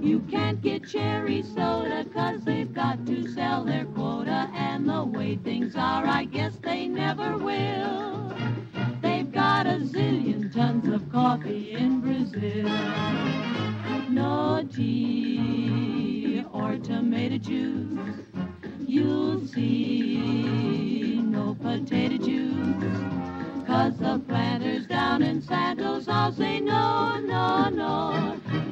Speaker 9: You can't get cherry soda, cause they've got to sell their quota, and the way things are, I guess they never will. They've got a zillion tons of coffee in Brazil no tea or tomato juice. You'll see no potato juice. Cause the planters down in Santos all say no, no, no.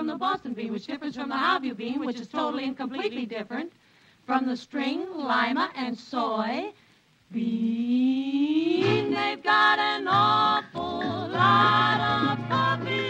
Speaker 16: from the Boston bean, which differs from the Havu bean, which is totally and completely different from the string, lima, and soy bean. They've got an awful lot of coffee.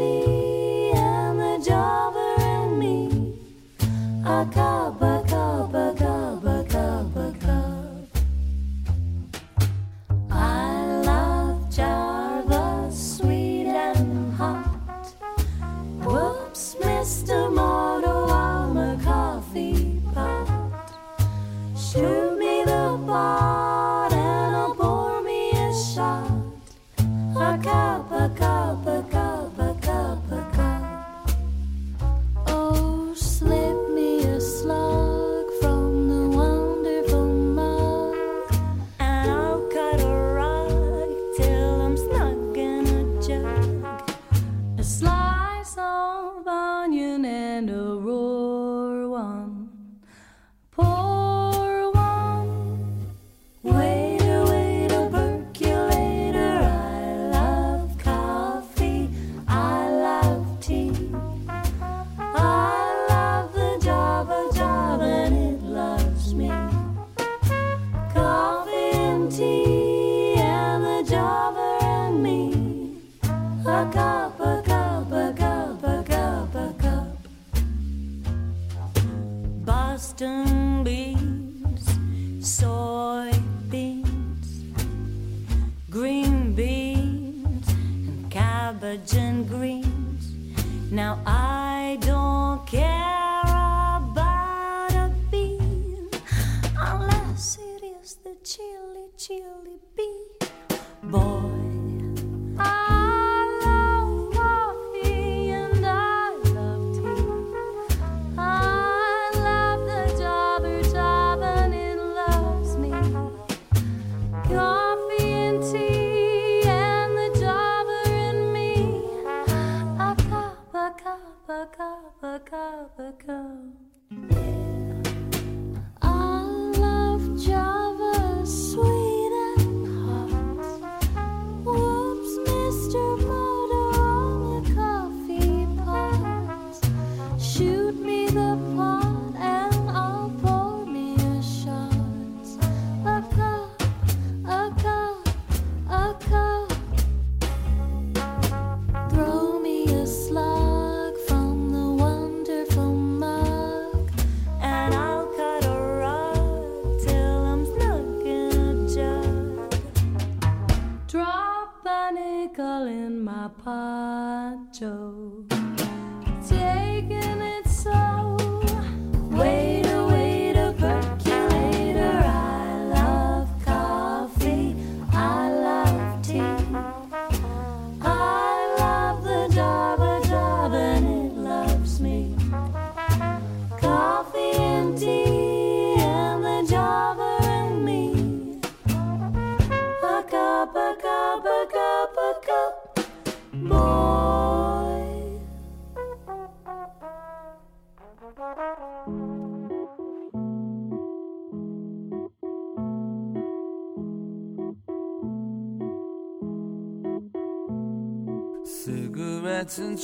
Speaker 6: Lucy and the Java and me
Speaker 12: are called.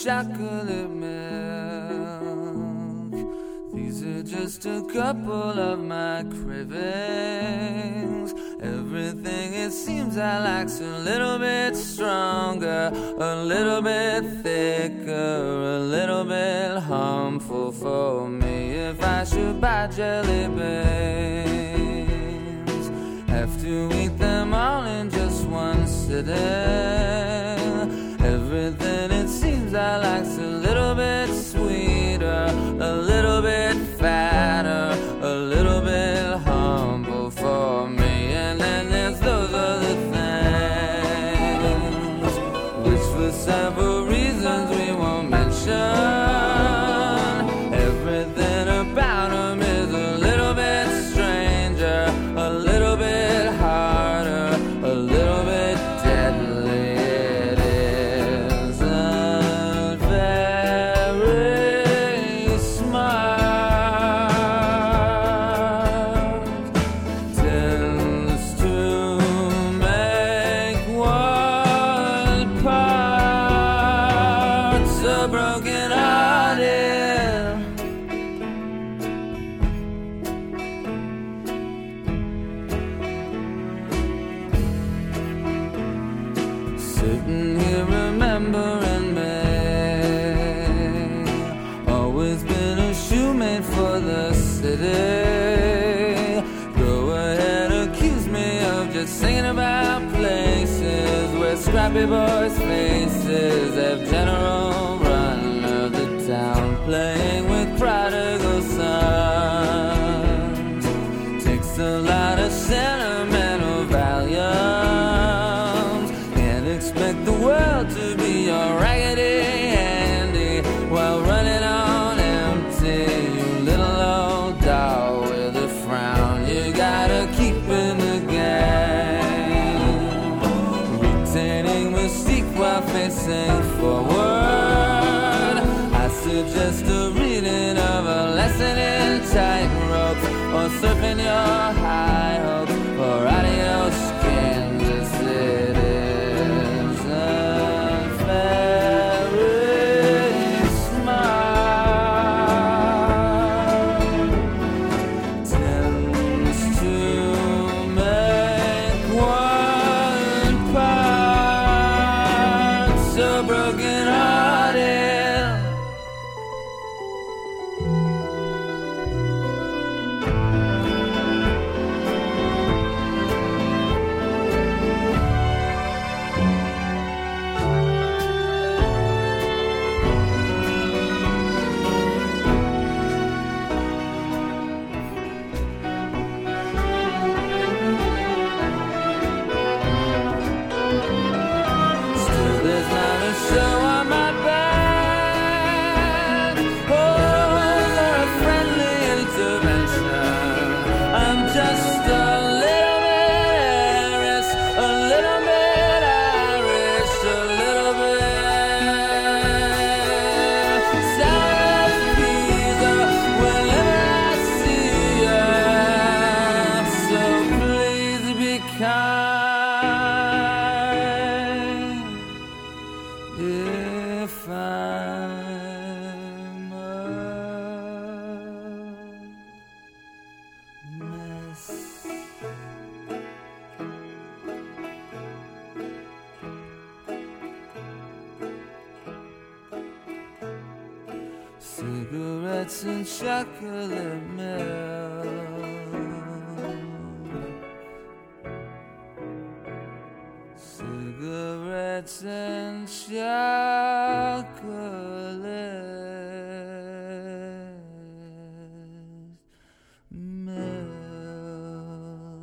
Speaker 12: chocolate milk. These are just a couple of my cravings. Everything it seems I like's a little
Speaker 14: expect the world to be your raggedy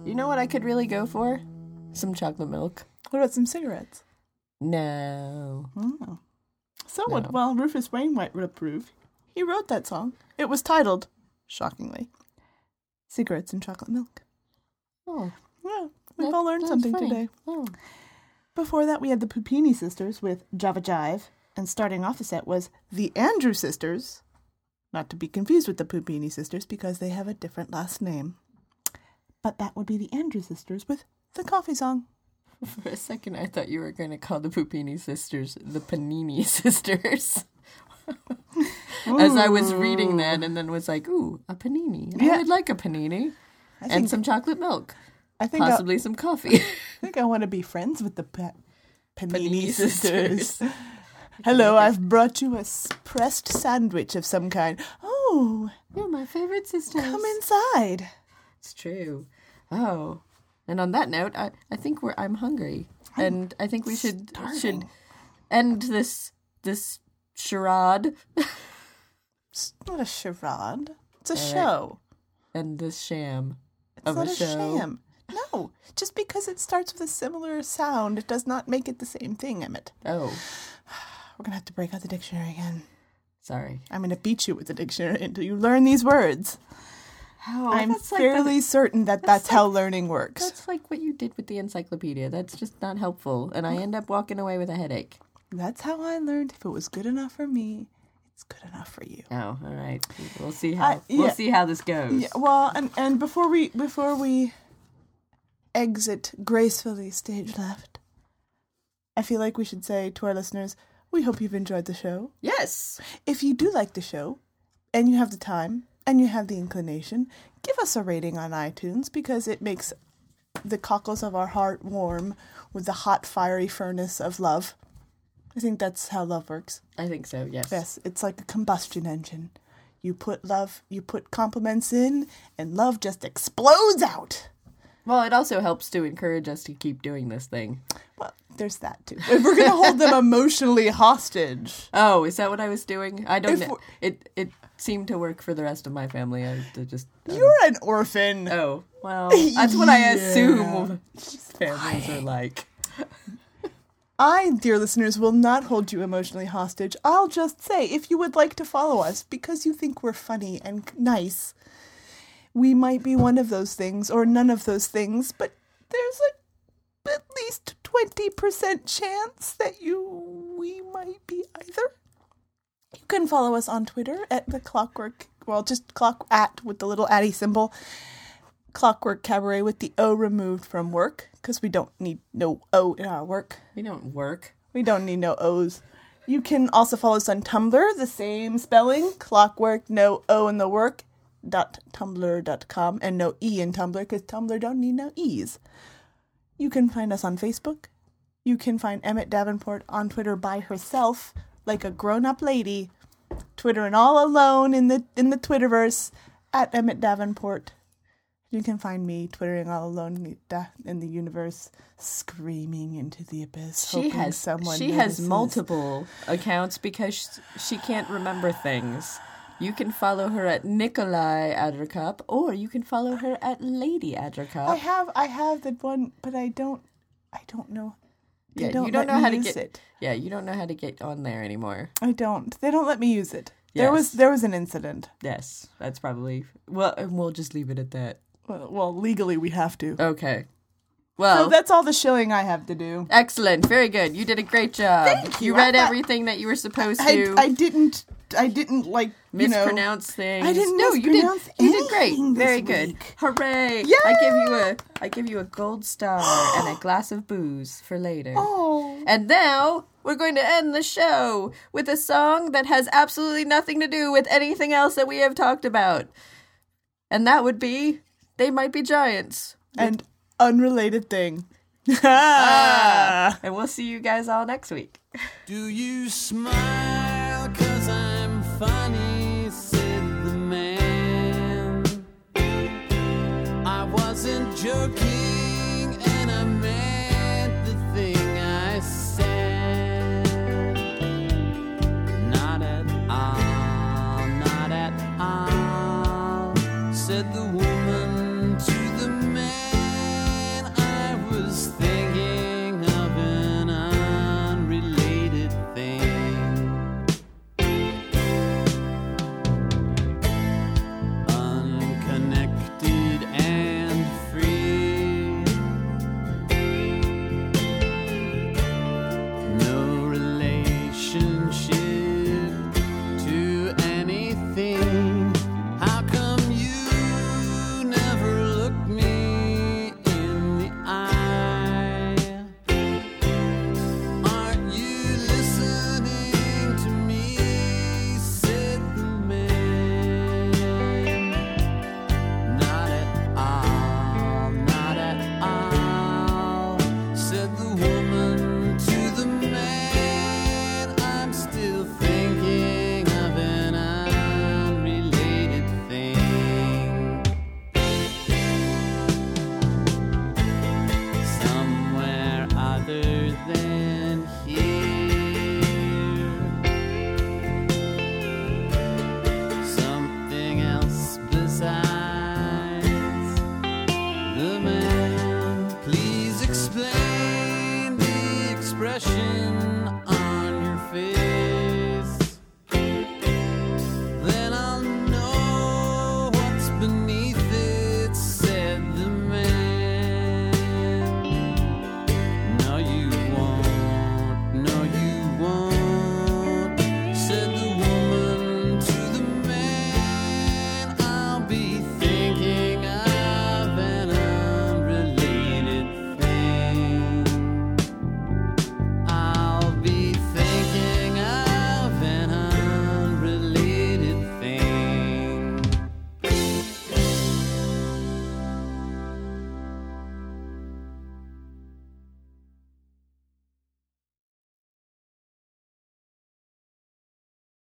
Speaker 14: You
Speaker 7: know what I could really go for? Some chocolate milk.
Speaker 8: What about some cigarettes?
Speaker 7: No.
Speaker 8: Oh. So would well Rufus Wainwright would approve. He wrote that song. It was titled, shockingly, "Cigarettes and Chocolate Milk."
Speaker 7: Oh,
Speaker 8: Yeah, we've
Speaker 7: That-
Speaker 8: all learned something
Speaker 7: funny.
Speaker 8: today.
Speaker 7: Oh.
Speaker 8: Before that, we had the Puppini sisters with Java Jive, and starting off the set was the Andrew sisters, not to be confused with the Puppini sisters because they have a different last name. But that would be the Andrew sisters with the coffee song.
Speaker 7: For a second, I thought you were going to call the Puppini sisters the Panini sisters. As I was reading that, and then was like, "Ooh, a panini! I would like a panini,
Speaker 8: I
Speaker 7: and some chocolate milk,
Speaker 8: I think I'll-
Speaker 7: possibly some coffee."
Speaker 8: I think I want to be friends with the pa- Panini,
Speaker 7: Panini
Speaker 8: sisters.
Speaker 7: sisters.
Speaker 8: Hello, I've brought you a pressed sandwich of some kind. Oh,
Speaker 7: You're my favorite sister.
Speaker 8: come inside.
Speaker 7: It's true. Oh, and on that note, I, I think we're I'm hungry, and I think we should should end this this charade
Speaker 8: It's not a charade. It's a
Speaker 7: right.
Speaker 8: show.
Speaker 7: and this sham
Speaker 8: It's
Speaker 7: of
Speaker 8: not
Speaker 7: a
Speaker 8: a
Speaker 7: show.
Speaker 8: sham. No, just because it starts with a similar sound, it does not make it the same thing, Emmett.
Speaker 7: Oh,
Speaker 8: We're gonna have to break out the dictionary again.
Speaker 7: sorry.
Speaker 8: I'm gonna beat you with the dictionary until you learn these words.
Speaker 7: Oh,
Speaker 8: I'm
Speaker 7: that's like
Speaker 8: fairly
Speaker 7: the-
Speaker 8: certain that that's, how learning works.
Speaker 7: That's like what you did with the encyclopedia. That's just not helpful, and I end up walking away with a headache.
Speaker 8: That's how I learned. If it was good enough for me, it's good enough for you.
Speaker 7: Oh, all right. We'll see how
Speaker 8: I-
Speaker 7: we'll see how this goes.
Speaker 8: Yeah, well, and and before we before we exit gracefully stage left, I feel like we should say to our listeners, we hope you've enjoyed the show.
Speaker 7: Yes.
Speaker 8: If you do like the show, and you have the time and you have the inclination, give us a rating on iTunes because it makes the cockles of our heart warm with the hot fiery furnace of love. I think that's how love works.
Speaker 7: I think so. Yes.
Speaker 8: Yes, it's like a combustion engine. You put love, you put compliments in, and love just explodes out.
Speaker 7: Well, it also helps to encourage us to keep doing this thing.
Speaker 8: There's that too. If we're gonna hold them emotionally hostage.
Speaker 7: Oh, is that what I was doing? I don't know. It it seemed to work for the rest of my family. I I just
Speaker 8: You're an orphan.
Speaker 7: Oh, well, that's what I assume families are like.
Speaker 8: I, dear listeners, will not hold you emotionally hostage. I'll just say, if you would like to follow us because you think we're funny and nice, we might be one of those things or none of those things, but there's a, at least 20% chance that you we might be either. You can follow us on Twitter at the clockwork, well, just clock at with the little addy symbol. Clockwork Cabaret with the O removed from work because we don't need no O in our work.
Speaker 7: We don't work.
Speaker 8: We don't need no O's. You can also follow us on Tumblr, the same spelling, clockwork, no O in the work, dot tumblr dot com, and no E in Tumblr because Tumblr don't need no E's. You can find us on Facebook. You can find Emmett Davenport on Twitter by herself, like a grown-up lady, twittering all alone in the in the Twitterverse at Emmett Davenport. You can find me twittering all alone in the universe, screaming into the abyss.
Speaker 7: She
Speaker 8: hoping
Speaker 7: has
Speaker 8: someone
Speaker 7: she has multiple accounts because she can't remember things. You can follow her at Nikolai Attercop, or you can follow her at Lady Attercop.
Speaker 8: I have I have the one, but I don't I don't know. They
Speaker 7: yeah,
Speaker 8: don't
Speaker 7: you don't know how to get.
Speaker 8: it.
Speaker 7: Yeah, you don't know how to get on there anymore.
Speaker 8: I don't. They don't let me use it. There was there was an incident.
Speaker 7: Yes, that's probably well. And we'll just leave it at that.
Speaker 8: Well, well legally we have to.
Speaker 7: Okay. Well,
Speaker 8: so that's all the shilling I have to do.
Speaker 7: excellent. Very good. You did a great job.
Speaker 8: Thank you.
Speaker 7: You read
Speaker 8: I
Speaker 7: everything that you were supposed
Speaker 8: I,
Speaker 7: to.
Speaker 8: I didn't I didn't like you know
Speaker 7: mispronounce things.
Speaker 8: I didn't
Speaker 7: no, you did.
Speaker 8: mispronounce
Speaker 7: You did great.
Speaker 8: anything this
Speaker 7: Very good.
Speaker 8: week.
Speaker 7: Hooray! I give you a I give you a gold star and a glass of booze for later.
Speaker 8: Oh.
Speaker 7: And now we're going to end the show with a song that has absolutely nothing to do with anything else that we have talked about. And that would be They Might Be Giants.
Speaker 8: And unrelated thing.
Speaker 7: Ah, and we'll see you guys all next week.
Speaker 2: Do you smile cause I'm funny, said the man. I wasn't joking